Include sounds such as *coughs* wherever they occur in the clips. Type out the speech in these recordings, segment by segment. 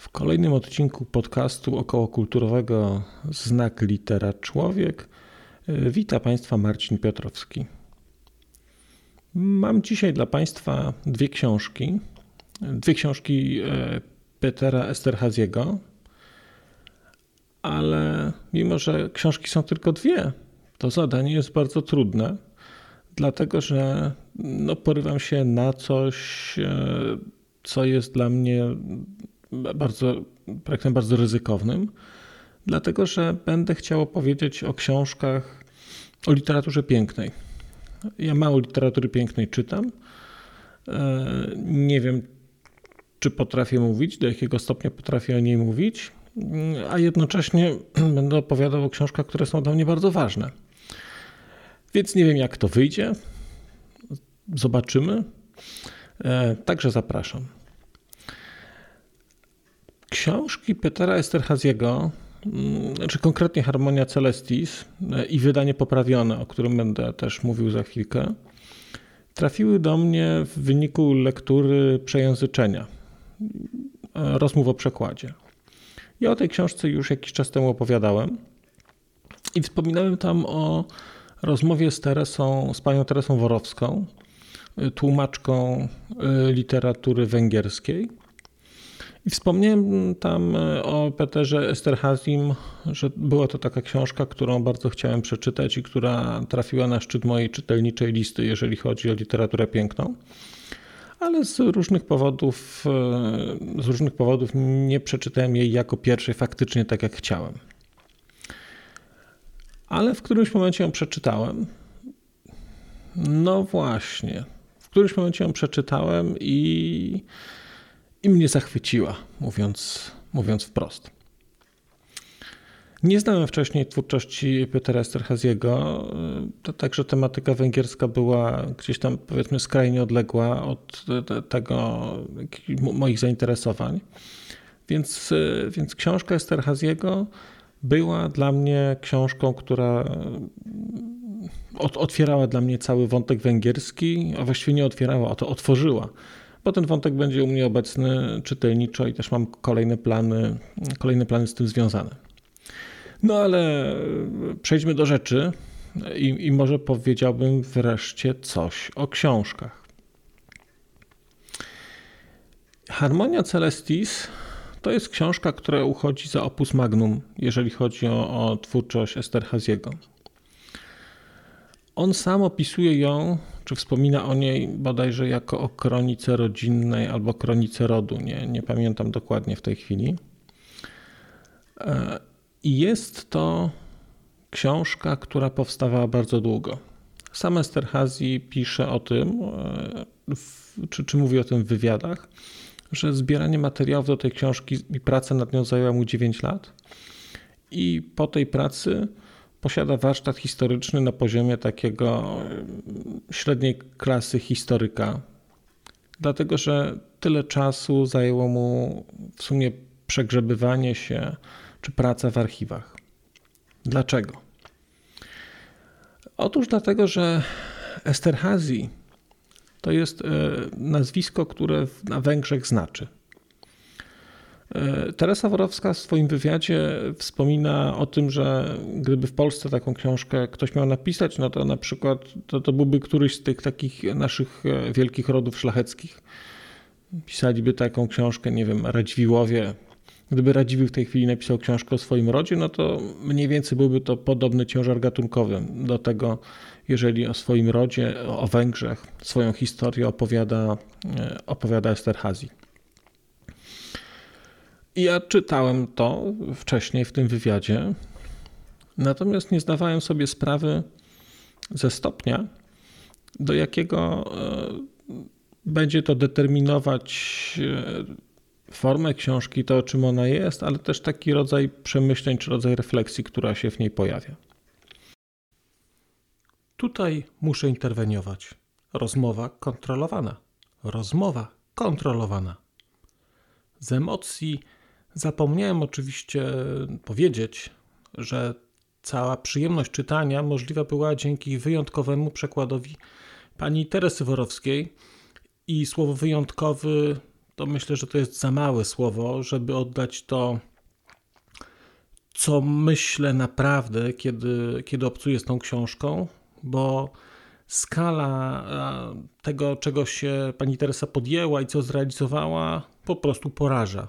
W kolejnym odcinku podcastu okołokulturowego Znak Litera Człowiek e, wita Państwa Marcin Piotrowski. Mam dzisiaj dla Państwa dwie książki. Dwie książki e, Petera Esterhaziego, ale mimo, że książki są tylko dwie, to zadanie jest bardzo trudne, dlatego że no, porywam się na coś, e, co jest dla mnie bardzo, projektem bardzo ryzykownym, dlatego że będę chciał opowiedzieć o książkach o literaturze pięknej. Ja mało literatury pięknej czytam. E, nie wiem, czy potrafię mówić, do jakiego stopnia potrafię o niej mówić, a jednocześnie *clears throat* będę opowiadał o książkach, które są dla mnie bardzo ważne. Więc nie wiem, jak to wyjdzie. Zobaczymy. E, także zapraszam. Książki Petera Esterhaziego, mm, czy konkretnie Harmonia Celestis e, i wydanie poprawione, o którym będę też mówił za chwilkę, trafiły do mnie w wyniku lektury przejęzyczenia, e, rozmów o przekładzie. Ja o tej książce już jakiś czas temu opowiadałem i wspominałem tam o rozmowie z Teresą, z panią Teresą Worowską, e, tłumaczką literatury węgierskiej i wspomniałem tam e, o Peterze Esterhazim, że była to taka książka, którą bardzo chciałem przeczytać i która trafiła na szczyt mojej czytelniczej listy, jeżeli chodzi o literaturę piękną. Ale z różnych powodów, e, z różnych powodów nie przeczytałem jej jako pierwszej faktycznie tak jak chciałem. Ale w którymś momencie ją przeczytałem. No właśnie. W którymś momencie ją przeczytałem i i mnie zachwyciła, mówiąc, mówiąc wprost. Nie znałem wcześniej twórczości Petera Esterhaziego, także tematyka węgierska była gdzieś tam powiedzmy skrajnie odległa od tego moich zainteresowań. Więc, więc książka Esterhaziego była dla mnie książką, która otwierała dla mnie cały wątek węgierski, a właściwie nie otwierała, a to otworzyła bo ten wątek będzie u mnie obecny czytelniczo i też mam kolejne plany, kolejne plany z tym związane. No ale przejdźmy do rzeczy i, i może powiedziałbym wreszcie coś o książkach. Harmonia Celestis to jest książka, która uchodzi za opus magnum, jeżeli chodzi o, o twórczość Esterhaziego. On sam opisuje ją, czy wspomina o niej bodajże jako o kronice rodzinnej albo kronice rodu. Nie, nie pamiętam dokładnie w tej chwili. E, I jest to książka, która powstawała bardzo długo. Sam Esterhazy pisze o tym, e, czy, czy mówi o tym w wywiadach, że zbieranie materiałów do tej książki i praca nad nią zajęła mu 9 lat. I po tej pracy posiada warsztat historyczny na poziomie takiego średniej klasy historyka, dlatego że tyle czasu zajęło mu w sumie przegrzebywanie się czy praca w archiwach. Dlaczego? Otóż dlatego, że Esterhazy to jest e, nazwisko, które na Węgrzech znaczy – E, Teresa Worowska w swoim wywiadzie wspomina o tym, że gdyby w Polsce taką książkę ktoś miał napisać, no to na przykład to, to byłby któryś z tych takich naszych e, wielkich rodów szlacheckich. Pisaliby taką książkę, nie wiem, Radziwiłowie. Gdyby Radziwiłł w tej chwili napisał książkę o swoim rodzie, no to mniej więcej byłby to podobny ciężar gatunkowy do tego, jeżeli o swoim rodzie, o Węgrzech, swoją historię opowiada, e, opowiada Esterhazy. Ja czytałem to wcześniej w tym wywiadzie, natomiast nie zdawałem sobie sprawy ze stopnia, do jakiego e, będzie to determinować formę książki, to czym ona jest, ale też taki rodzaj przemyśleń czy rodzaj refleksji, która się w niej pojawia. Tutaj muszę interweniować. Rozmowa kontrolowana. Rozmowa kontrolowana. Z emocji zapomniałem oczywiście powiedzieć, że cała przyjemność czytania możliwa była dzięki wyjątkowemu przekładowi pani Teresy Worowskiej. I słowo wyjątkowy to myślę, że to jest za małe słowo, żeby oddać to, co myślę naprawdę, kiedy, kiedy obcuję z tą książką, bo skala tego, czego się pani Teresa podjęła i co zrealizowała, po prostu poraża.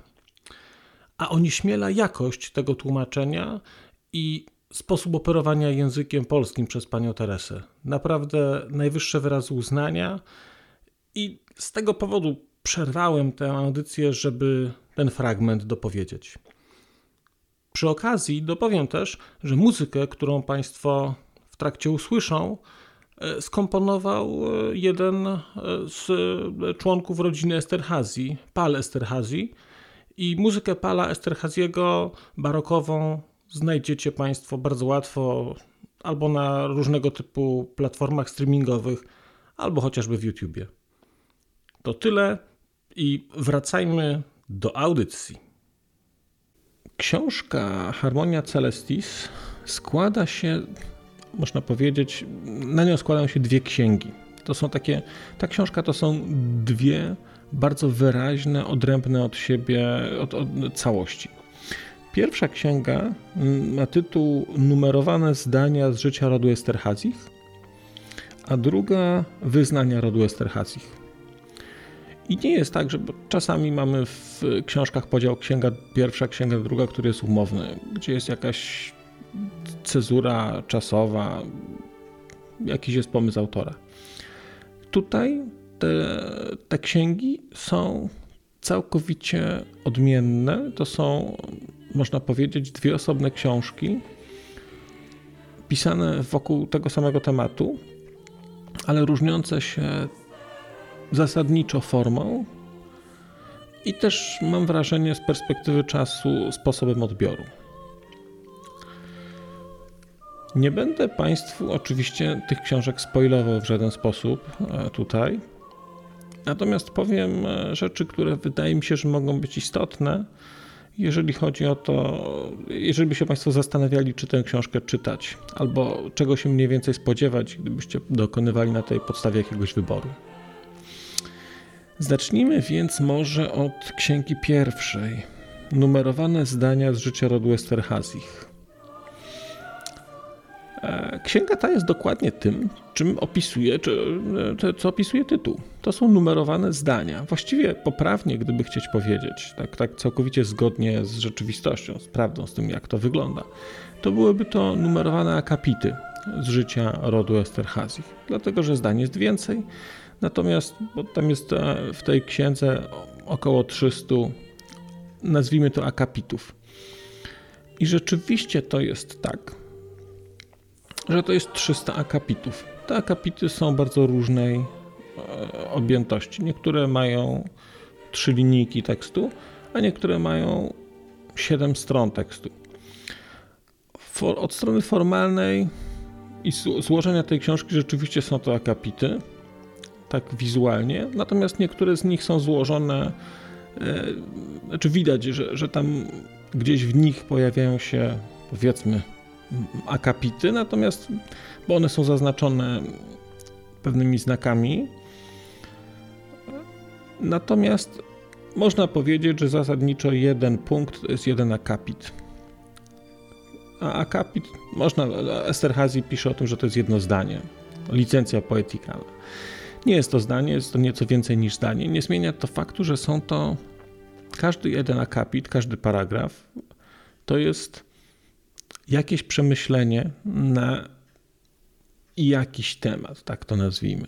A onieśmiela jakość tego tłumaczenia i sposób operowania językiem polskim przez panią Teresę. Naprawdę najwyższe wyrazy uznania i z tego powodu przerwałem tę audycję, żeby ten fragment dopowiedzieć. Przy okazji dopowiem też, że muzykę, którą Państwo w trakcie usłyszą, e, skomponował e, jeden e, z członków rodziny Esterhazy, Pal Esterhazy. I muzykę Pala Esterhaziego barokową znajdziecie Państwo bardzo łatwo albo na różnego typu platformach streamingowych, albo chociażby w YouTubie. To tyle i wracajmy do audycji. Książka Harmonia Celestis składa się, można powiedzieć, na nią składają się dwie księgi. To są takie, ta książka to są dwie bardzo wyraźne, odrębne od siebie od, od całości. Pierwsza księga ma tytuł Numerowane zdania z życia rodu Esterhazich, a druga Wyznania rodu Esterhazich. I nie jest tak, że czasami mamy w książkach podział księga pierwsza, księga druga, który jest umowny, gdzie jest jakaś cezura czasowa, jakiś jest pomysł autora. Tutaj te, te księgi są całkowicie odmienne. To są, można powiedzieć, dwie osobne książki pisane wokół tego samego tematu, ale różniące się zasadniczo formą i też mam wrażenie z perspektywy czasu sposobem odbioru. Nie będę Państwu oczywiście tych książek spoilował w żaden sposób e, tutaj. Natomiast powiem e, rzeczy, które wydaje mi się, że mogą być istotne, jeżeli chodzi o to, jeżeli by się Państwo zastanawiali, czy tę książkę czytać, albo czego się mniej więcej spodziewać, gdybyście dokonywali na tej podstawie jakiegoś wyboru. Zacznijmy więc może od księgi pierwszej. Numerowane zdania z życia rodu Esterhazich. E, księga ta jest dokładnie tym, czym opisuje, czy, co opisuje tytuł. To są numerowane zdania. Właściwie poprawnie, gdyby chcieć powiedzieć, tak, tak całkowicie zgodnie z rzeczywistością, z prawdą, z tym jak to wygląda, to byłyby to numerowane akapity z życia rodu Esterhazich. Dlatego, że zdań jest więcej, Natomiast bo tam jest e, w tej księdze około 300, nazwijmy to akapitów. I rzeczywiście to jest tak, że to jest 300 akapitów. Te akapity są bardzo różnej e, objętości. Niektóre mają trzy linijki tekstu, a niektóre mają 7 stron tekstu. od strony formalnej i złożenia tej książki rzeczywiście są to akapity tak wizualnie, natomiast niektóre z nich są złożone, e, znaczy widać, że, że tam gdzieś w nich pojawiają się powiedzmy akapity, natomiast bo one są zaznaczone pewnymi znakami. Natomiast można powiedzieć, że zasadniczo jeden punkt to jest jeden akapit. A akapit, można, Esterhazy pisze o tym, że to jest jedno zdanie, licencja poetykalna. Nie jest to zdanie, jest to nieco więcej niż zdanie. Nie zmienia to faktu, że są to każdy jeden akapit, każdy paragraf to jest jakieś przemyślenie na jakiś temat, tak to nazwijmy.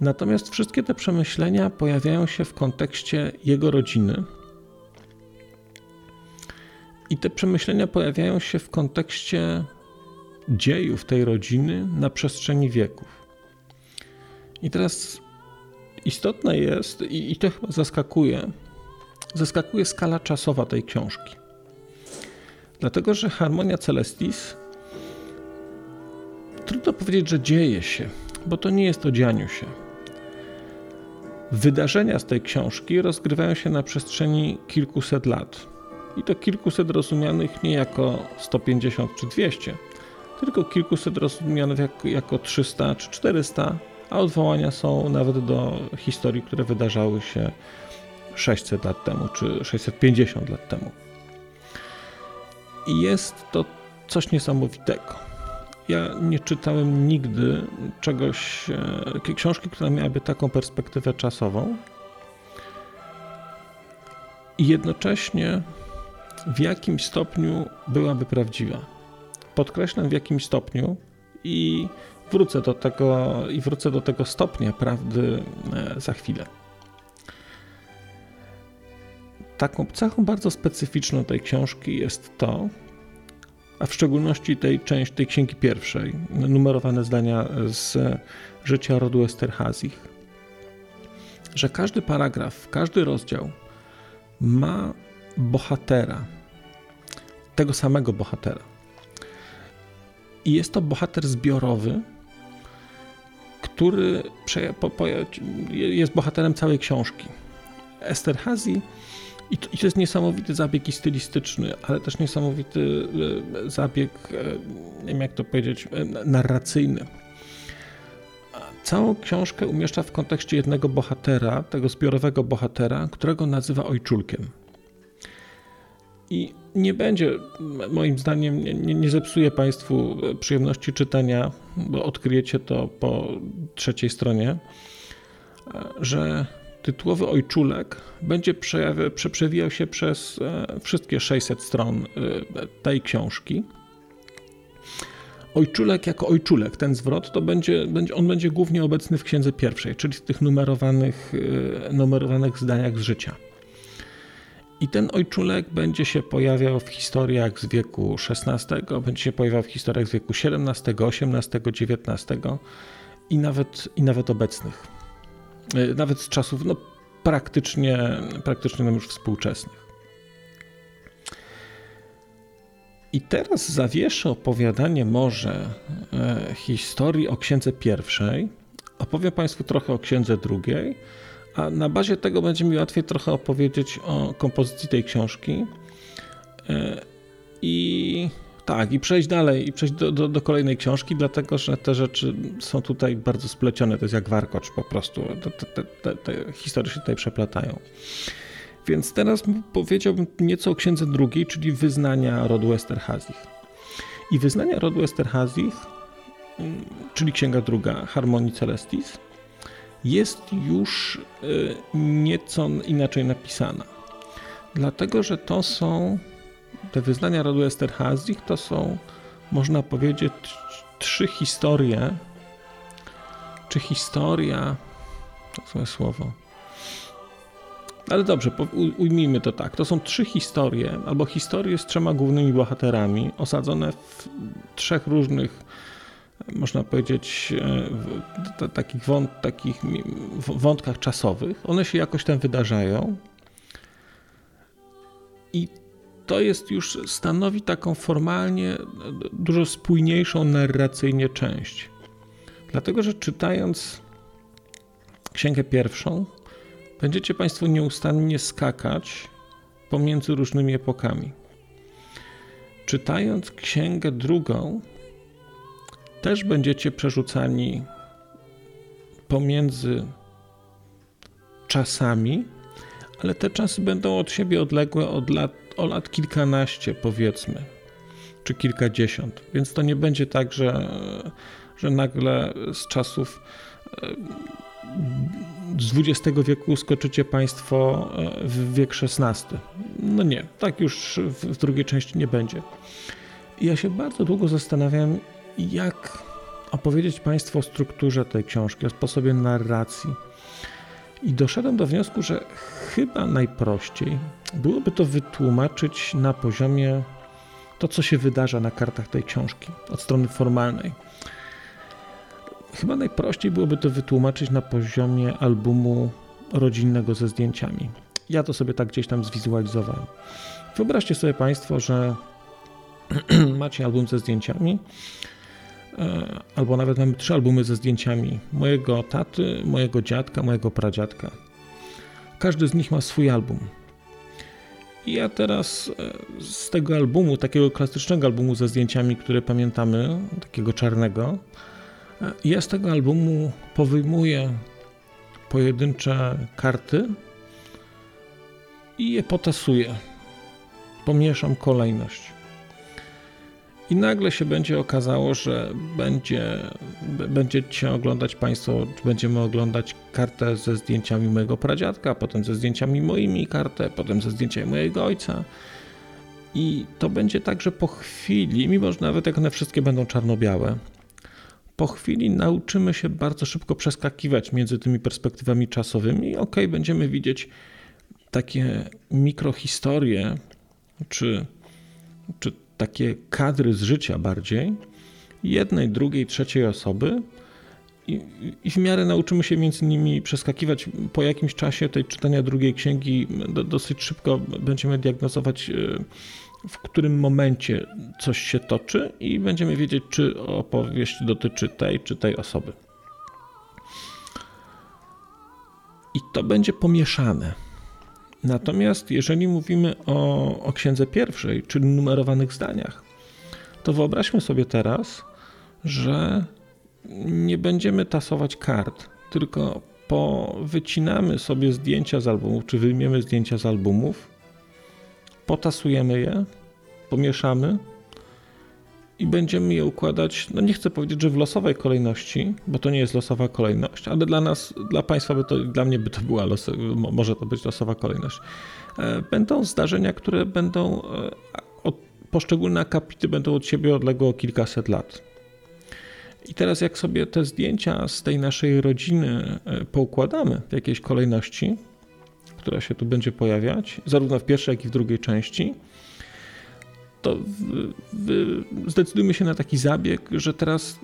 Natomiast wszystkie te przemyślenia pojawiają się w kontekście jego rodziny. I te przemyślenia pojawiają się w kontekście dziejów tej rodziny na przestrzeni wieków. I teraz istotne jest, i, i to chyba zaskakuje, zaskakuje skala czasowa tej książki. Dlatego, że Harmonia Celestis trudno powiedzieć, że dzieje się, bo to nie jest o dzianiu się. Wydarzenia z tej książki rozgrywają się na przestrzeni kilkuset lat. I to kilkuset rozumianych nie jako 150 czy 200, tylko kilkuset rozumianych jako, jako 300 czy 400, a odwołania są nawet do historii, które wydarzały się 600 lat temu czy 650 lat temu. I jest to coś niesamowitego. Ja nie czytałem nigdy czegoś, e, książki, która miałaby taką perspektywę czasową. I jednocześnie w jakim stopniu byłaby prawdziwa. Podkreślam w jakim stopniu i wrócę do tego, i wrócę do tego stopnia prawdy e, za chwilę. Taką cechą bardzo specyficzną tej książki jest to, a w szczególności tej części, tej księgi pierwszej, numerowane zdania z życia rodu Esterhazich, że każdy paragraf, każdy rozdział ma bohatera, tego samego bohatera. I jest to bohater zbiorowy, który jest bohaterem całej książki. Esterhazy i to, I to jest niesamowity zabieg i stylistyczny, ale też niesamowity e, zabieg, e, nie wiem jak to powiedzieć, e, narracyjny. Całą książkę umieszcza w kontekście jednego bohatera, tego zbiorowego bohatera, którego nazywa ojczulkiem. I nie będzie, moim zdaniem, nie, nie zepsuje Państwu przyjemności czytania, bo odkryjecie to po trzeciej stronie, że tytułowy ojczulek będzie przewijał się przez e, wszystkie 600 stron e, tej książki. Ojczulek jako ojczulek, ten zwrot, to będzie, on będzie głównie obecny w księdze pierwszej, czyli w tych numerowanych, e, numerowanych zdaniach z życia. I ten ojczulek będzie się pojawiał w historiach z wieku XVI, będzie się pojawiał w historiach z wieku XVII, XVIII, XIX i nawet, i nawet obecnych. E, nawet z czasów no, praktycznie, praktycznie już współczesnych. I teraz zawieszę opowiadanie może e, historii o księdze pierwszej. Opowiem Państwu trochę o księdze drugiej, a na bazie tego będzie mi łatwiej trochę opowiedzieć o kompozycji tej książki. E, I tak, i przejść dalej, i przejść do, do, do, kolejnej książki, dlatego że te rzeczy są tutaj bardzo splecione. To jest jak warkocz po prostu. Te, te, te, te historie się tutaj przeplatają. Więc teraz powiedziałbym nieco o księdze drugiej, czyli wyznania rodu Esterhazich. I wyznania rodu Esterhazich, mm, czyli księga druga, Harmonii Celestis, jest już y, nieco inaczej napisana. Dlatego, że to są te wyznania rodu Esterhazich to są, można powiedzieć, trzy historie, czy historia, to złe słowo, ale dobrze, ujmijmy to tak. To są trzy historie, albo historie z trzema głównymi bohaterami, osadzone w trzech różnych, można powiedzieć, e, takich, wąt, takich wątkach czasowych. One się jakoś tam wydarzają. To jest już stanowi taką formalnie dużo spójniejszą narracyjnie część. Dlatego, że czytając księgę pierwszą, będziecie Państwo nieustannie skakać pomiędzy różnymi epokami. Czytając księgę drugą, też będziecie przerzucani pomiędzy czasami, ale te czasy będą od siebie odległe od lat o lat kilkanaście, powiedzmy, czy kilkadziesiąt. Więc to nie będzie tak, że, że nagle z czasów e, z XX wieku skoczycie Państwo e, w wiek XVI. No nie, tak już w drugiej części nie będzie. Ja się bardzo długo zastanawiam, jak opowiedzieć Państwu o strukturze tej książki, o sposobie narracji. I doszedłem do wniosku, że chyba najprościej byłoby to wytłumaczyć na poziomie to, co się wydarza na kartach tej książki, od strony formalnej. Chyba najprościej byłoby to wytłumaczyć na poziomie albumu rodzinnego ze zdjęciami. Ja to sobie tak gdzieś tam zwizualizowałem. Wyobraźcie sobie Państwo, że *clears throat* macie album ze zdjęciami, e, albo nawet mamy trzy albumy ze zdjęciami mojego taty, mojego dziadka, mojego pradziadka. Każdy z nich ma swój album. Ja teraz e, z tego albumu, takiego klasycznego albumu ze zdjęciami, które pamiętamy, takiego czarnego, e, ja z tego albumu powyjmuję pojedyncze karty i je potasuję. Pomieszam kolejność. I nagle się będzie okazało, że będzie, będziecie oglądać Państwo, będziemy oglądać kartę ze zdjęciami mojego pradziadka, potem ze zdjęciami moimi kartę, potem ze zdjęciami mojego ojca. I to będzie tak, że po chwili, mimo że nawet jak one wszystkie będą czarno-białe, po chwili nauczymy się bardzo szybko przeskakiwać między tymi perspektywami czasowymi i ok, będziemy widzieć takie mikrohistorie, czy, czy takie kadry z życia bardziej, jednej, drugiej, trzeciej osoby. I, I, w miarę nauczymy się między nimi przeskakiwać. Po jakimś czasie tej czytania drugiej księgi do, dosyć szybko będziemy diagnozować, e, w którym momencie coś się toczy, i będziemy wiedzieć, czy opowieść dotyczy tej czy tej osoby. I to będzie pomieszane. Natomiast jeżeli mówimy o, o księdze pierwszej, czyli numerowanych zdaniach, to wyobraźmy sobie teraz, że nie będziemy tasować kart, tylko po, wycinamy sobie zdjęcia z albumów, czy wyjmiemy zdjęcia z albumów, potasujemy je, pomieszamy i będziemy je układać, no nie chcę powiedzieć, że w losowej kolejności, bo to nie jest losowa kolejność, ale dla nas, dla Państwa, by to, dla mnie by to była los, może to być losowa kolejność. E, będą zdarzenia, które będą, e, od, poszczególne akapity będą od siebie odległe o kilkaset lat. I teraz jak sobie te zdjęcia z tej naszej rodziny e, poukładamy w jakiejś kolejności, która się tu będzie pojawiać, zarówno w pierwszej, jak i w drugiej części, to w, w, zdecydujmy się na taki zabieg, że teraz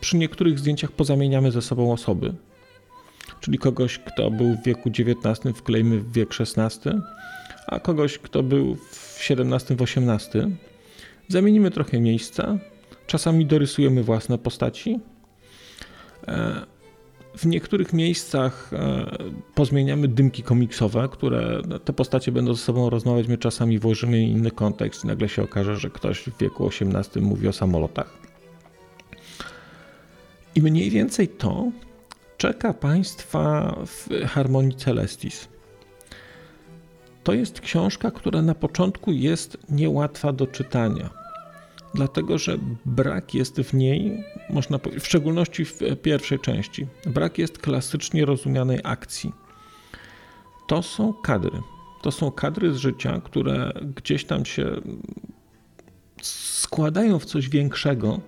przy niektórych zdjęciach pozamieniamy ze sobą osoby. Czyli kogoś, kto był w wieku XIX, wklejmy w wiek XVI, a kogoś, kto był w XVII, w XVIII. Zamienimy trochę miejsca, czasami dorysujemy własne postaci. W niektórych miejscach e, pozmieniamy dymki komiksowe, które no, te postacie będą ze sobą rozmawiać, my czasami włożymy inny kontekst i nagle się okaże, że ktoś w wieku XVIII mówi o samolotach. I mniej więcej to czeka Państwa w Harmonii Celestis. To jest książka, która na początku jest niełatwa do czytania dlatego że brak jest w niej, można w szczególności w pierwszej części, brak jest klasycznie rozumianej akcji. To są kadry. To są kadry z życia, które gdzieś tam się składają w coś większego,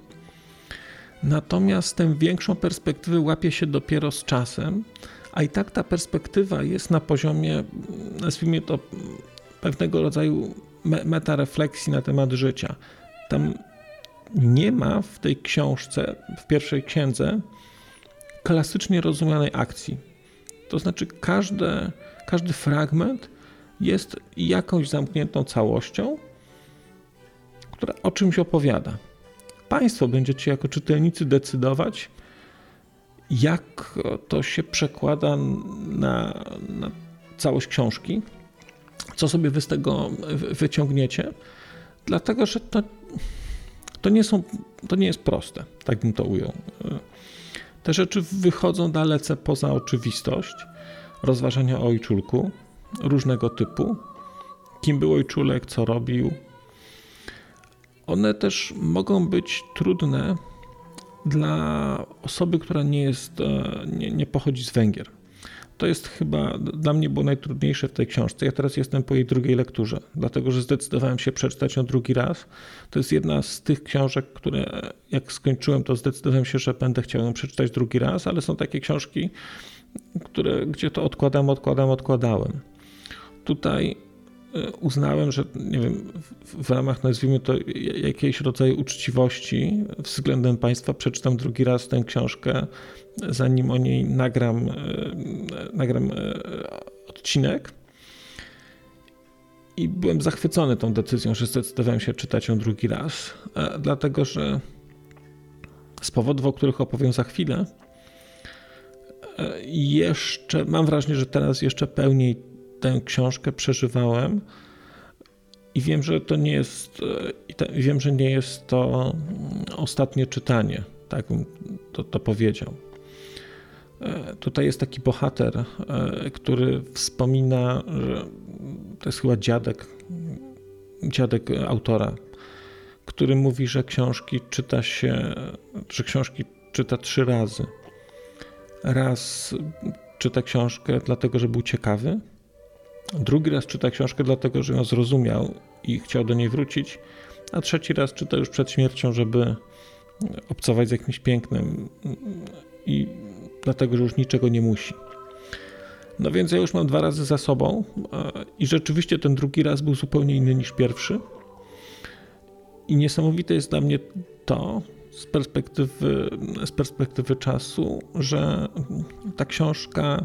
natomiast tę większą perspektywę łapie się dopiero z czasem, a i tak ta perspektywa jest na poziomie, nazwijmy to, pewnego rodzaju metarefleksji na temat życia. Tam nie ma w tej książce, w pierwszej księdze, klasycznie rozumianej akcji. To znaczy, każde, każdy fragment jest jakąś zamkniętą całością, która o czymś opowiada. Państwo będziecie jako czytelnicy decydować, jak to się przekłada na, na całość książki, co sobie wy z tego wyciągniecie, dlatego że to to nie, są, to nie jest proste, tak bym to ujął. Te rzeczy wychodzą dalece poza oczywistość. Rozważania o ojczulku różnego typu. Kim był ojczulek, co robił. One też mogą być trudne dla osoby, która nie jest, e, nie, nie pochodzi z Węgier. To jest chyba dla mnie było najtrudniejsze w tej książce. Ja teraz jestem po jej drugiej lekturze, dlatego że zdecydowałem się przeczytać ją drugi raz. To jest jedna z tych książek, które jak skończyłem, to zdecydowałem się, że będę chciał ją przeczytać drugi raz, ale są takie książki, które, gdzie to odkładam, odkładam, odkładałem. Tutaj uznałem, że nie wiem, w, ramach nazwijmy to jakiegoś rodzaju uczciwości względem państwa przeczytam drugi raz tę książkę, zanim o niej nagram, nagram odcinek. I byłem zachwycony tą decyzją, że zdecydowałem się czytać ją drugi raz, dlatego że z powodów, o których opowiem za chwilę, jeszcze mam wrażenie, że teraz jeszcze pełniej tę książkę przeżywałem i wiem, że to nie jest, wiem, że nie jest to ostatnie czytanie, tak bym to, to powiedział. Tutaj jest taki bohater, który wspomina, że to jest chyba dziadek, dziadek autora, który mówi, że książki czyta się, że książki czyta trzy razy. Raz czyta książkę dlatego, że był ciekawy, drugi raz czyta książkę dlatego, że ją zrozumiał i chciał do niej wrócić, a trzeci raz czyta już przed śmiercią, żeby obcować z jakimś pięknem i dlatego, że już niczego nie musi. No więc ja już mam dwa razy za sobą i rzeczywiście ten drugi raz był zupełnie inny niż pierwszy. I niesamowite jest dla mnie to z perspektywy, z perspektywy czasu, że ta książka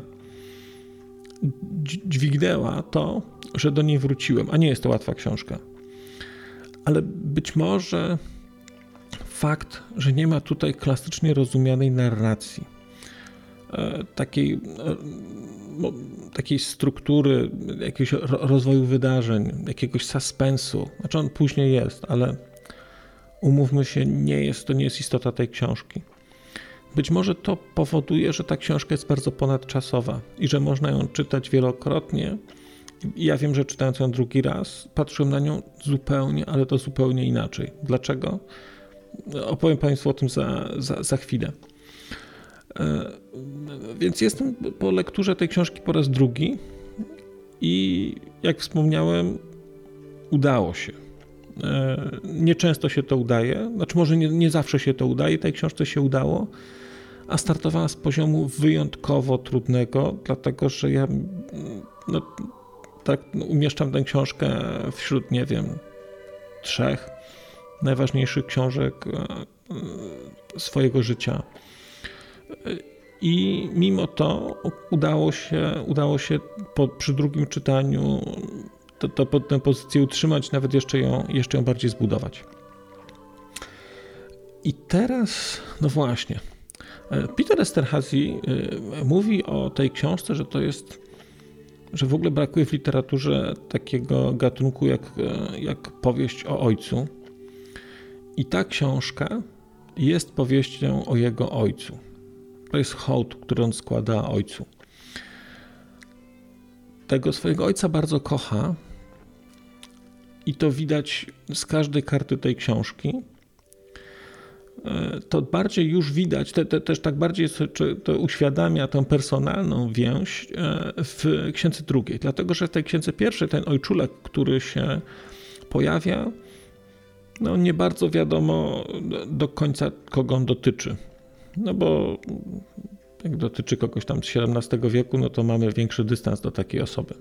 dźwignęła to, że do niej wróciłem. A nie jest to łatwa książka. Ale być może fakt, że nie ma tutaj klasycznie rozumianej narracji, takiej, e, takiej struktury, jakiegoś rozwoju wydarzeń, jakiegoś suspensu. Znaczy on później jest, ale umówmy się, nie jest, to nie jest istota tej książki. Być może to powoduje, że ta książka jest bardzo ponadczasowa i że można ją czytać wielokrotnie. Ja wiem, że czytając ją drugi raz, patrzyłem na nią zupełnie, ale to zupełnie inaczej. Dlaczego? Opowiem Państwu o tym za, za, za chwilę. E, więc jestem po lekturze tej książki po raz drugi i jak wspomniałem, udało się. E, nieczęsto się to udaje, znaczy może nie, nie zawsze się to udaje, tej książce się udało, a startowała z poziomu wyjątkowo trudnego, dlatego że ja no, tak no, umieszczam tę książkę wśród, nie wiem, trzech najważniejszych książek e, swojego życia. I mimo to udało się, udało się po, przy drugim czytaniu to, to, tę pozycję utrzymać, nawet jeszcze ją, jeszcze ją bardziej zbudować. I teraz, no właśnie, e, Peter Esterhazy e, mówi o tej książce, że to jest, że w ogóle brakuje w literaturze takiego gatunku jak, e, jak powieść o ojcu. I ta książka jest powieścią o jego ojcu. To jest hołd, który on składa ojcu. Tego swojego ojca bardzo kocha, i to widać z każdej karty tej książki. E, to bardziej już widać, te, te, też tak bardziej to uświadamia tę personalną więź e, w księdze drugiej, dlatego że w tej księdze pierwszej ten ojczulek, który się pojawia, no nie bardzo wiadomo do końca kogo on dotyczy. No bo jak dotyczy kogoś tam z XVII wieku, no to mamy większy dystans do takiej osoby.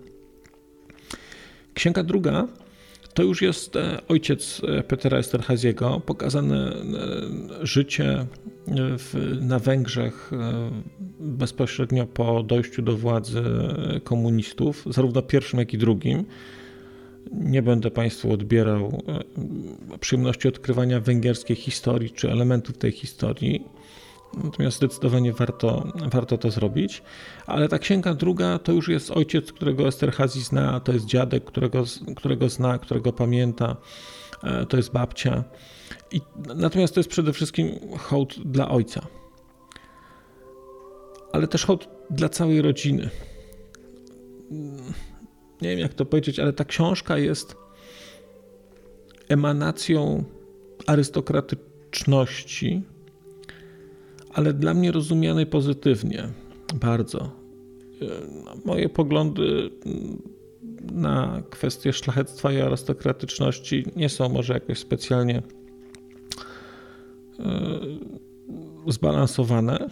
Księga druga to już jest e, ojciec e, Petera Esterhaziego, pokazane e, życie w, na Węgrzech bezpośrednio po dojściu do władzy komunistów, zarówno pierwszym, jak i drugim. Nie będę Państwu odbierał przyjemności odkrywania węgierskiej historii czy elementów tej historii. Natomiast zdecydowanie warto, warto to zrobić. Ale ta księga druga to już jest ojciec, którego Esterhazy zna, to jest dziadek, którego, którego zna, którego pamięta, e, to jest babcia. I, natomiast to jest przede wszystkim hołd dla ojca. Ale też hołd dla całej rodziny. Nie wiem jak to powiedzieć, ale ta książka jest emanacją arystokratyczności ale dla mnie rozumianej pozytywnie, bardzo. Moje poglądy na kwestie szlachectwa i arystokratyczności nie są może jakoś specjalnie e, zbalansowane.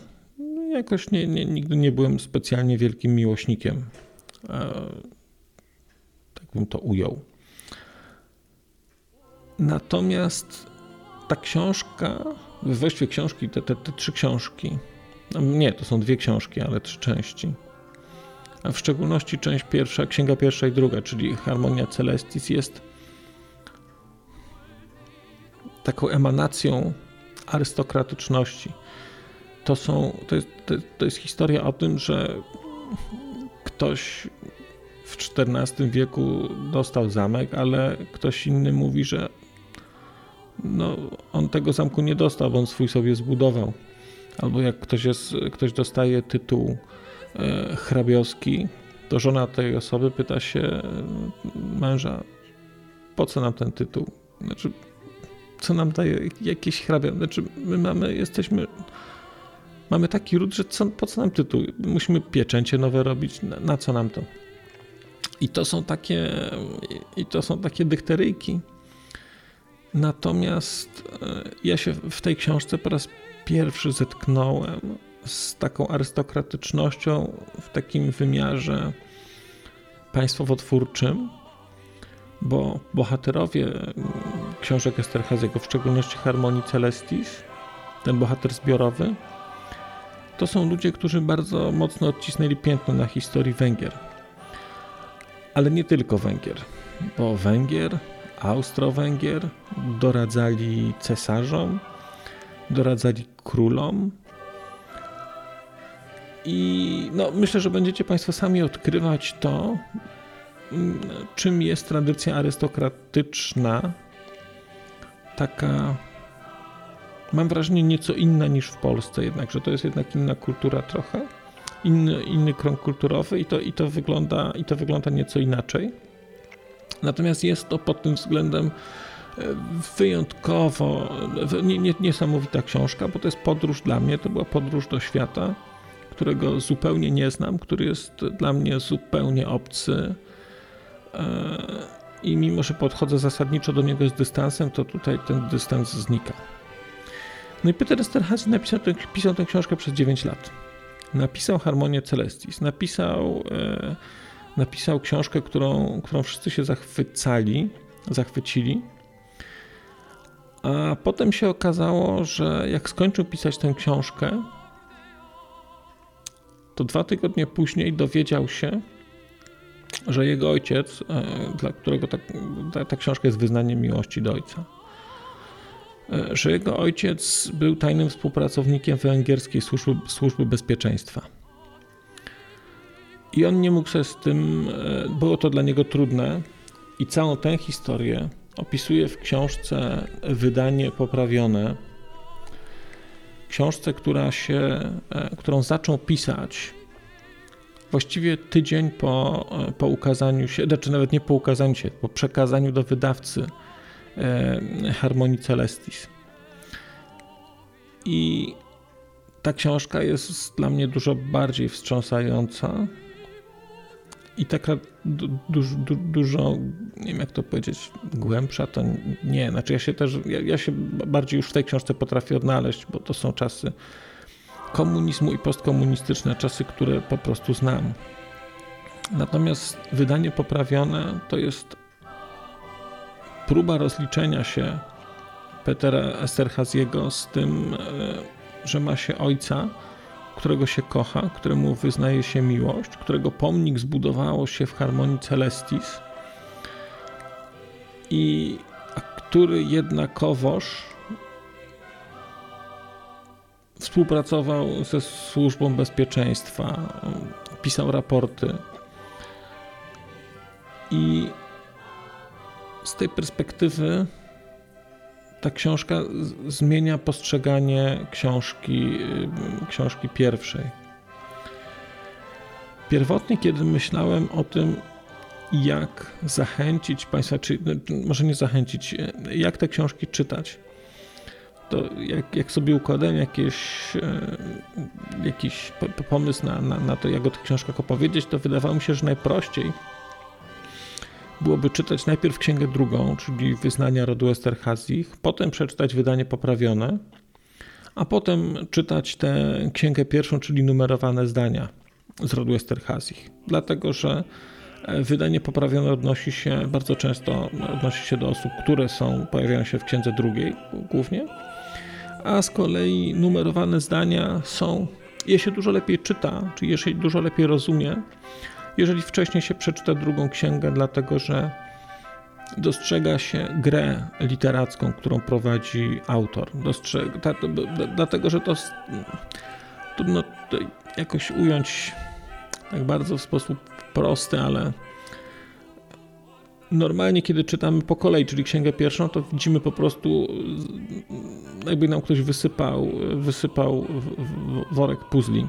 Jakoś nie, nie, nigdy nie byłem specjalnie wielkim miłośnikiem e, tak bym to ujął. Natomiast ta książka, właściwie książki, te, te, te trzy książki, no nie, to są dwie książki, ale trzy części. A w szczególności część pierwsza, księga pierwsza i druga, czyli Harmonia Celestis, jest taką emanacją arystokratyczności. To, są, to, jest, to, to jest historia o tym, że ktoś w XIV wieku dostał zamek, ale ktoś inny mówi, że no, on tego zamku nie dostał, on swój sobie zbudował. Albo jak ktoś, jest, ktoś dostaje tytuł e, hrabiowski, to żona tej osoby pyta się e, męża, po co nam ten tytuł? Znaczy, co nam daje jakieś hrabia? Znaczy, my mamy, jesteśmy, mamy taki ród, że co, po co nam tytuł? Musimy pieczęcie nowe robić, na, na co nam to? I to są takie, i to są takie dykteryjki. Natomiast e, ja się w tej książce po raz pierwszy zetknąłem z taką arystokratycznością w takim wymiarze państwowo-twórczym, bo bohaterowie książek Esterhazyego, w szczególności Harmonii Celestis, ten bohater zbiorowy, to są ludzie, którzy bardzo mocno odcisnęli piętno na historii Węgier. Ale nie tylko Węgier, bo Węgier, Austro-Węgier doradzali cesarzom, doradzali królom. I no, myślę, że będziecie Państwo sami odkrywać to, czym jest tradycja arystokratyczna, taka, mam wrażenie, nieco inna niż w Polsce, jednak, że to jest jednak inna kultura trochę, inny, inny krąg kulturowy i to, i, to wygląda, i to wygląda nieco inaczej. Natomiast jest to pod tym względem e, wyjątkowo nie, nie, niesamowita książka, bo to jest podróż dla mnie, to była podróż do świata, którego zupełnie nie znam, który jest dla mnie zupełnie obcy. E, I mimo, że podchodzę zasadniczo do niego z dystansem, to tutaj ten dystans znika. No i Peter Esterhazy napisał, pisał tę książkę przez 9 lat. Napisał Harmonię Celestis, napisał e, napisał książkę, którą, którą wszyscy się zachwycali, zachwycili. A potem się okazało, że jak skończył pisać tę książkę, to dwa tygodnie później dowiedział się, że jego ojciec, e, dla którego ta, ta, ta książka jest wyznaniem miłości do ojca, e, że jego ojciec był tajnym współpracownikiem węgierskiej służby, służby bezpieczeństwa. I on nie mógł sobie z tym, e, było to dla niego trudne. I całą tę historię opisuje w książce Wydanie poprawione. Książce, która się, e, którą zaczął pisać właściwie tydzień po, e, po ukazaniu się, znaczy nawet nie po ukazaniu się, po przekazaniu do wydawcy Harmonii Celestis. I ta książka jest dla mnie dużo bardziej wstrząsająca i taka du, du, du, dużo, nie wiem jak to powiedzieć, głębsza to nie. Znaczy ja się też, ja, ja, się bardziej już w tej książce potrafię odnaleźć, bo to są czasy komunizmu i postkomunistyczne, czasy, które po prostu znam. Natomiast wydanie poprawione to jest próba rozliczenia się Petera Esterhazyego z tym, e, że ma się ojca, którego się kocha, któremu wyznaje się miłość, którego pomnik zbudowało się w harmonii Celestis i który jednakowoż współpracował ze służbą bezpieczeństwa, pisał raporty. I z tej perspektywy ta książka zmienia postrzeganie książki, y, książki pierwszej. Pierwotnie, kiedy myślałem o tym, jak zachęcić Państwa, czy no, może nie zachęcić, jak te książki czytać, to jak, jak sobie układałem jakieś, y, jakiś pomysł na, na, na to, jak o tych książkach opowiedzieć, to wydawało mi się, że najprościej byłoby czytać najpierw księgę drugą, czyli Wyznania rodu Esterhazich, potem przeczytać wydanie poprawione, a potem czytać tę księgę pierwszą, czyli numerowane zdania z rodu Esterhazich. Dlatego, że Wydanie poprawione odnosi się bardzo często odnosi się do osób, które są, pojawiają się w księdze drugiej głównie, a z kolei numerowane zdania są, je się dużo lepiej czyta, czy je się dużo lepiej rozumie, jeżeli wcześniej się przeczyta drugą księgę, dlatego że dostrzega się grę literacką, którą prowadzi autor. Dostrzega, ta, dlatego, że to trudno jakoś ująć tak bardzo w sposób prosty, ale normalnie, kiedy czytamy po kolei, czyli księgę pierwszą, to widzimy po prostu, jakby nam ktoś wysypał, wysypał worek puzli.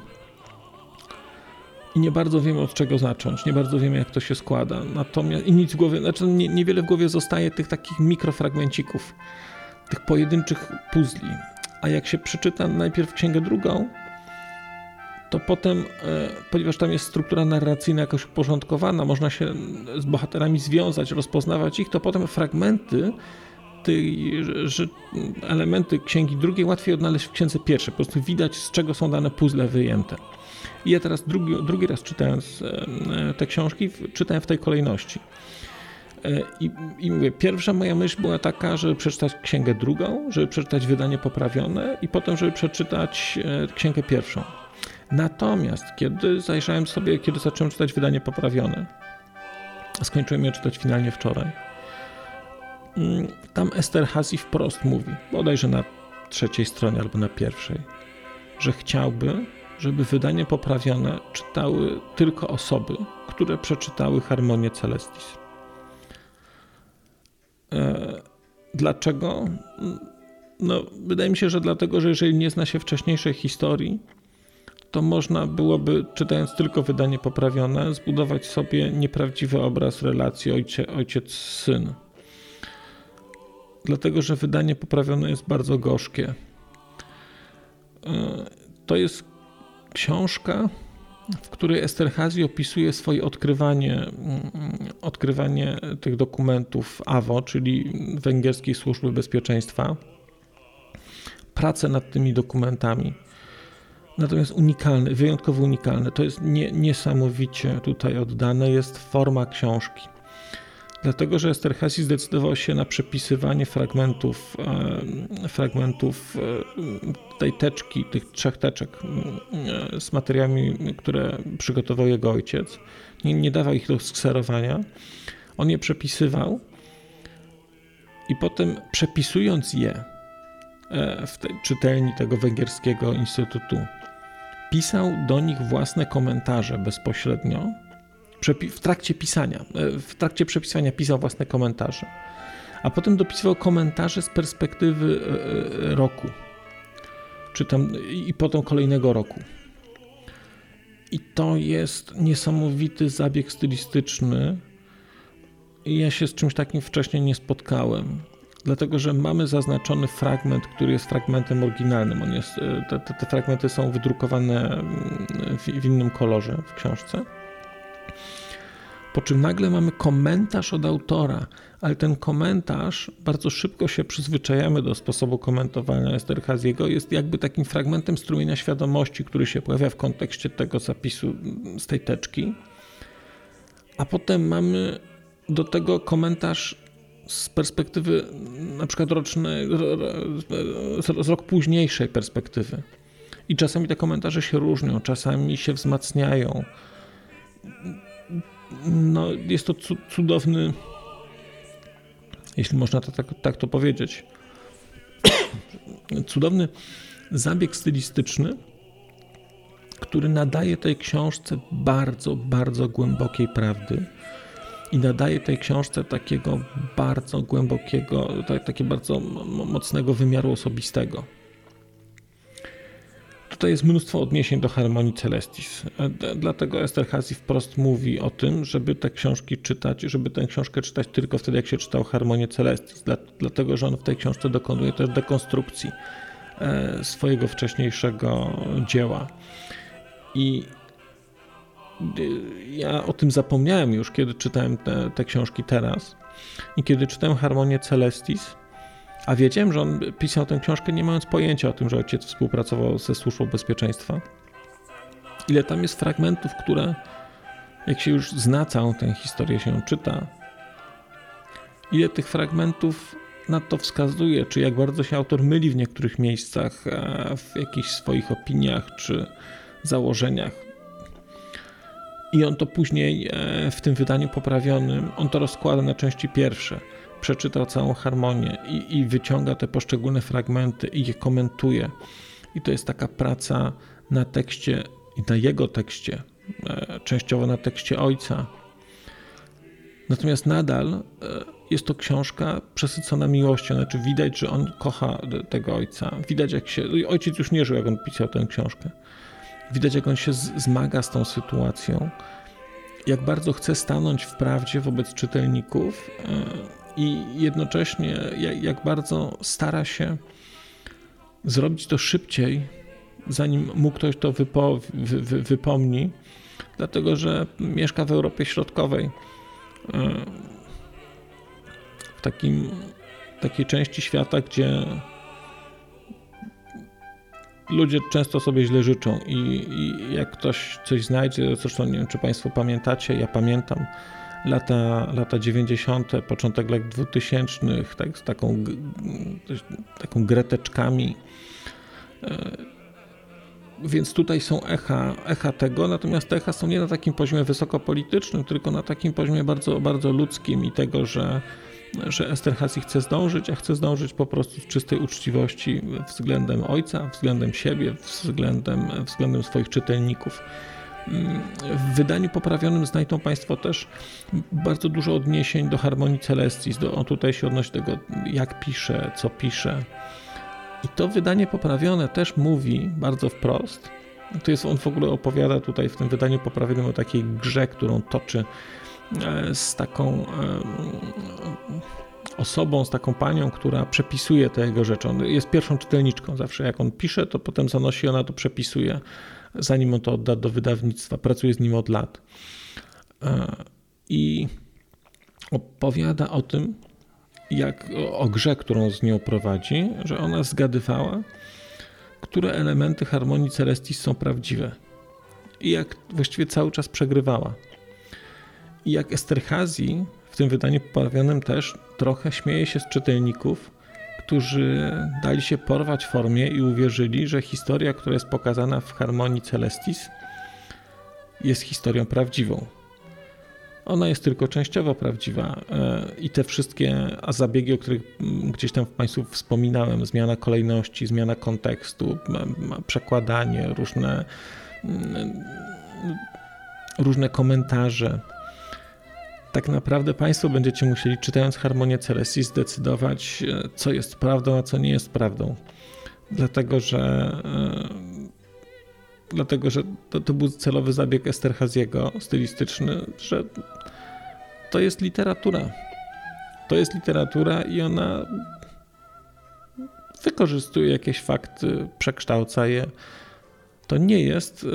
I nie bardzo wiemy od czego zacząć, nie bardzo wiemy jak to się składa. Natomiast i nic w głowie, znaczy nie, niewiele w głowie zostaje tych takich mikrofragmencików, tych pojedynczych puzli. A jak się przeczyta najpierw księgę drugą, to potem, e, ponieważ tam jest struktura narracyjna jakoś uporządkowana, można się z bohaterami związać, rozpoznawać ich, to potem fragmenty, tej, że elementy księgi drugiej łatwiej odnaleźć w księdze pierwszej. Po prostu widać, z czego są dane puzzle wyjęte. I ja teraz drugi, drugi raz czytając e, te książki, czytałem w tej kolejności. E, I, I mówię, pierwsza moja myśl była taka, żeby przeczytać księgę drugą, żeby przeczytać wydanie poprawione i potem, żeby przeczytać księgę pierwszą. Natomiast kiedy zajrzałem sobie, kiedy zacząłem czytać wydanie poprawione, skończyłem je czytać finalnie wczoraj, mm, tam Esther Hazy wprost mówi, bodajże na trzeciej stronie albo na pierwszej, że chciałby, żeby wydanie poprawione czytały tylko osoby, które przeczytały Harmonię Celestis. E, dlaczego? No, wydaje mi się, że dlatego, że jeżeli nie zna się wcześniejszej historii, to można byłoby, czytając tylko wydanie poprawione, zbudować sobie nieprawdziwy obraz relacji ojciec-syn. Dlatego, że wydanie poprawione jest bardzo gorzkie. E, to jest książka, w której Esterhazy opisuje swoje odkrywanie, mm, odkrywanie tych dokumentów AWO, czyli Węgierskiej Służby Bezpieczeństwa, pracę nad tymi dokumentami natomiast unikalny, wyjątkowo unikalny. To jest nie, niesamowicie tutaj oddane, jest forma książki. Dlatego, że Esterhazy zdecydował się na przepisywanie fragmentów, e, fragmentów e, tej teczki, tych trzech teczek e, z materiałami, które przygotował jego ojciec. Nie, nie dawał ich do skserowania. On je przepisywał i potem przepisując je w tej czytelni tego węgierskiego instytutu pisał do nich własne komentarze bezpośrednio. W trakcie pisania, e, w trakcie przepisywania pisał własne komentarze, a potem dopisywał komentarze z perspektywy e, e, roku, czy tam i potem kolejnego roku. I to jest niesamowity zabieg stylistyczny. Ja się z czymś takim wcześniej nie spotkałem dlatego że mamy zaznaczony fragment, który jest fragmentem oryginalnym. On jest, te, te, te fragmenty są wydrukowane mm, w, w innym kolorze w książce. Po czym nagle mamy komentarz od autora, ale ten komentarz, bardzo szybko się przyzwyczajamy do sposobu komentowania Esterhazy'ego, jest jakby takim fragmentem strumienia świadomości, który się pojawia w kontekście tego zapisu z tej teczki. A potem mamy do tego komentarz z perspektywy na przykład rocznej, z rok późniejszej perspektywy. I czasami te komentarze się różnią, czasami się wzmacniają. No, jest to cudowny, jeśli można to tak, tak to powiedzieć, *coughs* cudowny zabieg stylistyczny, który nadaje tej książce bardzo, bardzo głębokiej prawdy i nadaje tej książce takiego bardzo głębokiego, takiego bardzo mocnego wymiaru osobistego. Tutaj jest mnóstwo odniesień do harmonii Celestis. Dlatego Esterhazy wprost mówi o tym, żeby te książki czytać, żeby tę książkę czytać tylko wtedy, jak się czytał harmonię Celestis. Dlatego, że on w tej książce dokonuje też dekonstrukcji e, swojego wcześniejszego dzieła. I ja o tym zapomniałem już, kiedy czytałem te, te książki teraz. I kiedy czytałem Harmonię Celestis, a wiedziałem, że on pisał tę książkę nie mając pojęcia o tym, że ojciec współpracował ze służbą bezpieczeństwa. Ile tam jest fragmentów, które jak się już zna całą tę historię, się czyta, ile tych fragmentów na to wskazuje, czy jak bardzo się autor myli w niektórych miejscach, e, w jakichś swoich opiniach czy założeniach. I on to później e, w tym wydaniu poprawionym, on to rozkłada na części pierwsze. Przeczytał całą harmonię i, i wyciąga te poszczególne fragmenty i je komentuje. I to jest taka praca na tekście i na jego tekście, e, częściowo na tekście ojca. Natomiast nadal jest to książka przesycona miłością. Znaczy widać, że on kocha tego ojca. Widać, jak się. Ojciec już nie żył, jak on pisał tę książkę. Widać, jak on się zmaga z tą sytuacją. Jak bardzo chce stanąć w prawdzie wobec czytelników e, i jednocześnie jak bardzo stara się zrobić to szybciej, zanim mu ktoś to wypo, wy, wy, wypomni, dlatego że mieszka w Europie Środkowej e, w takim, takiej części świata, gdzie ludzie często sobie źle życzą i, i, jak ktoś coś znajdzie, zresztą nie wiem, czy Państwo pamiętacie, ja pamiętam lata, lata 90., początek lat 2000, tak, z taką, taką greteczkami. E, więc tutaj są echa, echa tego, natomiast te echa są nie na takim poziomie wysokopolitycznym, tylko na takim poziomie bardzo, bardzo ludzkim i tego, że że Esterhazy chce zdążyć, a chce zdążyć po prostu z czystej uczciwości względem ojca, względem siebie, względem, względem swoich czytelników. W wydaniu poprawionym znajdą Państwo też bardzo dużo odniesień do harmonii Celestis. Do, on tutaj się odnosi do tego, jak pisze, co pisze. I to wydanie poprawione też mówi bardzo wprost. To jest, on w ogóle opowiada tutaj w tym wydaniu poprawionym o takiej grze, którą toczy E, z taką e, osobą, z taką panią, która przepisuje te jego rzeczy. On jest pierwszą czytelniczką zawsze. Jak on pisze, to potem zanosi, ona to przepisuje, zanim on to odda do wydawnictwa. Pracuje z nim od lat. E, I opowiada o tym, jak o grze, którą z nią prowadzi, że ona zgadywała, które elementy harmonii Celestis są prawdziwe. I jak właściwie cały czas przegrywała. I jak Esterhazy w tym wydaniu poprawionym też trochę śmieje się z czytelników, którzy dali się porwać formie i uwierzyli, że historia, która jest pokazana w Harmonii Celestis, jest historią prawdziwą. Ona jest tylko częściowo prawdziwa e, i te wszystkie zabiegi, o których gdzieś tam Państwu wspominałem, zmiana kolejności, zmiana kontekstu, przekładanie, różne, różne komentarze, tak naprawdę Państwo będziecie musieli, czytając Harmonię Celestii, zdecydować, e, co jest prawdą, a co nie jest prawdą. Dlatego, że e, dlatego, że to, to był celowy zabieg Esterhaziego, stylistyczny, że to jest literatura. To jest literatura i ona wykorzystuje jakieś fakty, przekształca je. To nie jest,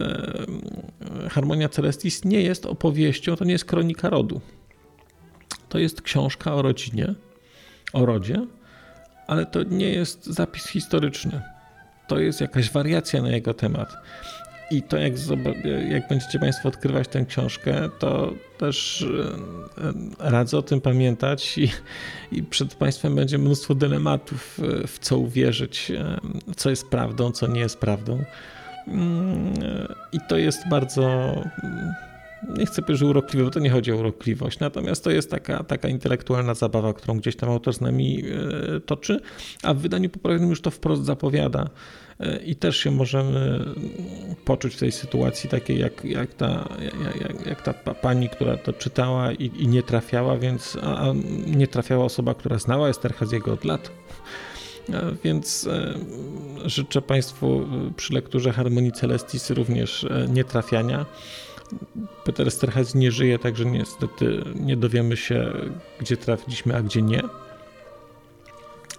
e, Harmonia Celestis nie jest opowieścią, to nie jest kronika rodu. To jest książka o rodzinie, o rodzie, ale to nie jest zapis historyczny. To jest jakaś wariacja na jego temat. I to, jak, jak będziecie Państwo odkrywać tę książkę, to też e, radzę o tym pamiętać i, i przed Państwem będzie mnóstwo dylematów, e, w co uwierzyć, e, co jest prawdą, co nie jest prawdą. Mm, I to jest bardzo nie chcę powiedzieć, że urokliwe, bo to nie chodzi o urokliwość, natomiast to jest taka, taka intelektualna zabawa, którą gdzieś tam autor z nami e, toczy, a w wydaniu poprawionym już to wprost zapowiada e, i też się możemy poczuć w tej sytuacji takiej jak, jak, ta, jak, jak ta pani, która to czytała i, i nie trafiała, więc a, nie trafiała osoba, która znała Esterhazy'ego od lat. E, więc życzę Państwu przy lekturze Harmonii Celestis również nietrafiania. Peter Sterhez nie żyje, także niestety nie dowiemy się, gdzie trafiliśmy, a gdzie nie.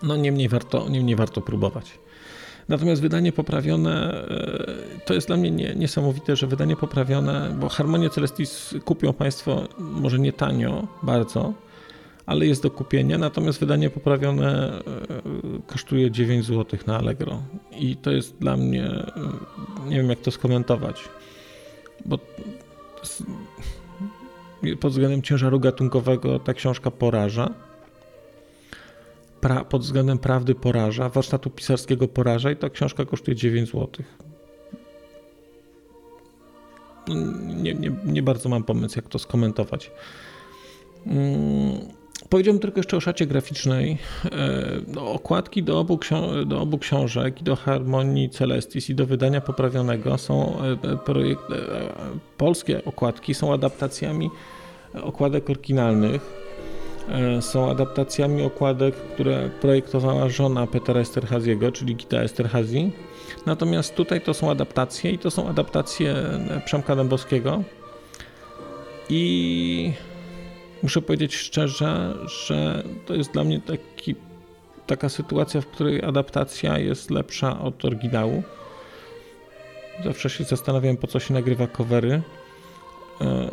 No niemniej warto, niemniej warto próbować. Natomiast wydanie poprawione, e, to jest dla mnie nie, niesamowite, że wydanie poprawione, bo Harmonię Celestis kupią Państwo może nie tanio, bardzo, ale jest do kupienia, natomiast wydanie poprawione e, kosztuje 9 zł na Allegro. I to jest dla mnie, e, nie wiem jak to skomentować, bo pod względem ciężaru gatunkowego ta książka poraża. Pra, pod względem prawdy poraża, warsztatu pisarskiego poraża i ta książka kosztuje 9 zł. Nie, nie, nie bardzo mam pomysł, jak to skomentować. Hmm Powiedziałbym tylko jeszcze o szacie graficznej. E, okładki do obu, do obu książek, do Harmonii Celestis, i do wydania poprawionego są e, projekt, e, polskie okładki są adaptacjami okładek oryginalnych. Są adaptacjami okładek, które projektowała żona Petera Esterhaziego, czyli Gita Esterhazy. Natomiast tutaj to są adaptacje i to są adaptacje Przemka Dębowskiego. I muszę powiedzieć szczerze, że to jest dla mnie taki, taka sytuacja, w której adaptacja jest lepsza od oryginału. Zawsze się zastanawiam, po co się nagrywa covery. E,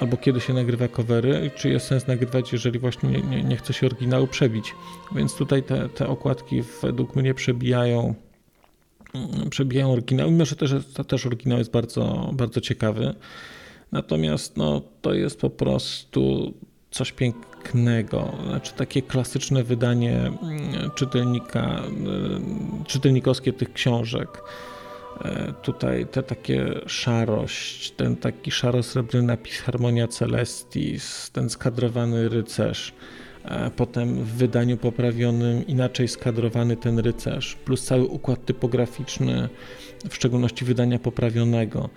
albo kiedy się nagrywa covery, czy jest sens nagrywać, jeżeli właśnie nie, nie, nie chce się oryginału przebić. Więc tutaj te, te okładki według mnie przebijają mm, przebijają oryginał, mimo że też, też oryginał jest bardzo, bardzo ciekawy. Natomiast no, to jest po prostu coś pięknego. Znaczy takie klasyczne wydanie mm, czytelnika, y, czytelnikowskie tych książek. E, tutaj te takie szarość, ten taki szaro-srebrny napis Harmonia Celestis, ten skadrowany rycerz, e, potem w wydaniu poprawionym inaczej skadrowany ten rycerz, plus cały układ typograficzny, w szczególności wydania poprawionego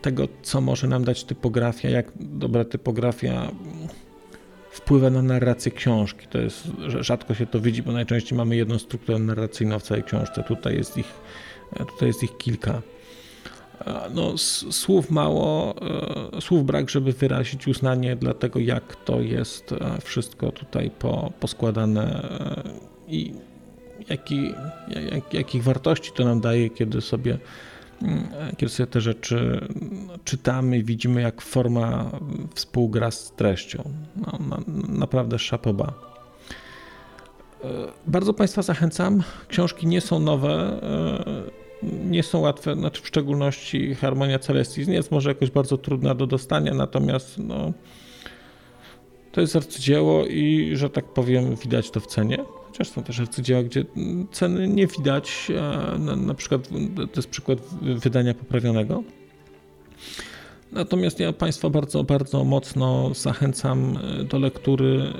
tego, co może nam dać typografia, jak dobra typografia wpływa na narrację książki. To jest, rzadko się to widzi, bo najczęściej mamy jedną strukturę narracyjną w całej książce. Tutaj jest ich, tutaj jest ich kilka. No, słów mało, e, słów brak, żeby wyrazić uznanie dla tego, jak to jest e, wszystko tutaj po, poskładane e, i jaki, jak, jakich wartości to nam daje, kiedy sobie kiedy sobie te rzeczy czytamy, widzimy jak forma współgra z treścią. No, na, naprawdę szapoba. E, bardzo Państwa zachęcam. Książki nie są nowe, e, nie są łatwe, znaczy w szczególności Harmonia Celestis nie jest może jakoś bardzo trudna do dostania, natomiast no, to jest arcydzieło i, że tak powiem, widać to w cenie. Chociaż są też arcydzieła, gdzie ceny nie widać. Na, na przykład to jest przykład wydania poprawionego. Natomiast ja Państwa bardzo, bardzo mocno zachęcam e, do lektury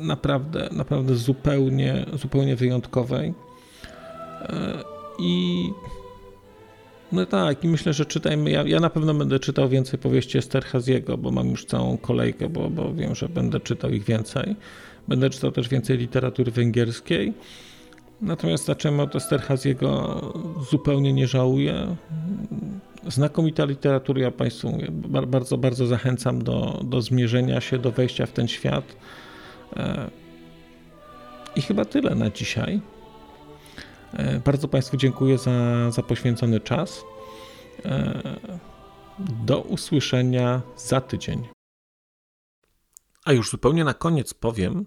naprawdę, naprawdę zupełnie, zupełnie wyjątkowej. E, I no tak, i myślę, że czytajmy. Ja, ja na pewno będę czytał więcej powieści Esterhaziego, bo mam już całą kolejkę, bo, bo wiem, że będę czytał ich więcej. Będę czytał też więcej literatury węgierskiej. Natomiast zacząłem od Esterhaziego, zupełnie nie żałuję. Znakomita literatura, ja Państwu mówię, bardzo, bardzo zachęcam do, do zmierzenia się, do wejścia w ten świat. E, I chyba tyle na dzisiaj. E, bardzo Państwu dziękuję za, za poświęcony czas. E, do usłyszenia za tydzień. A już zupełnie na koniec powiem,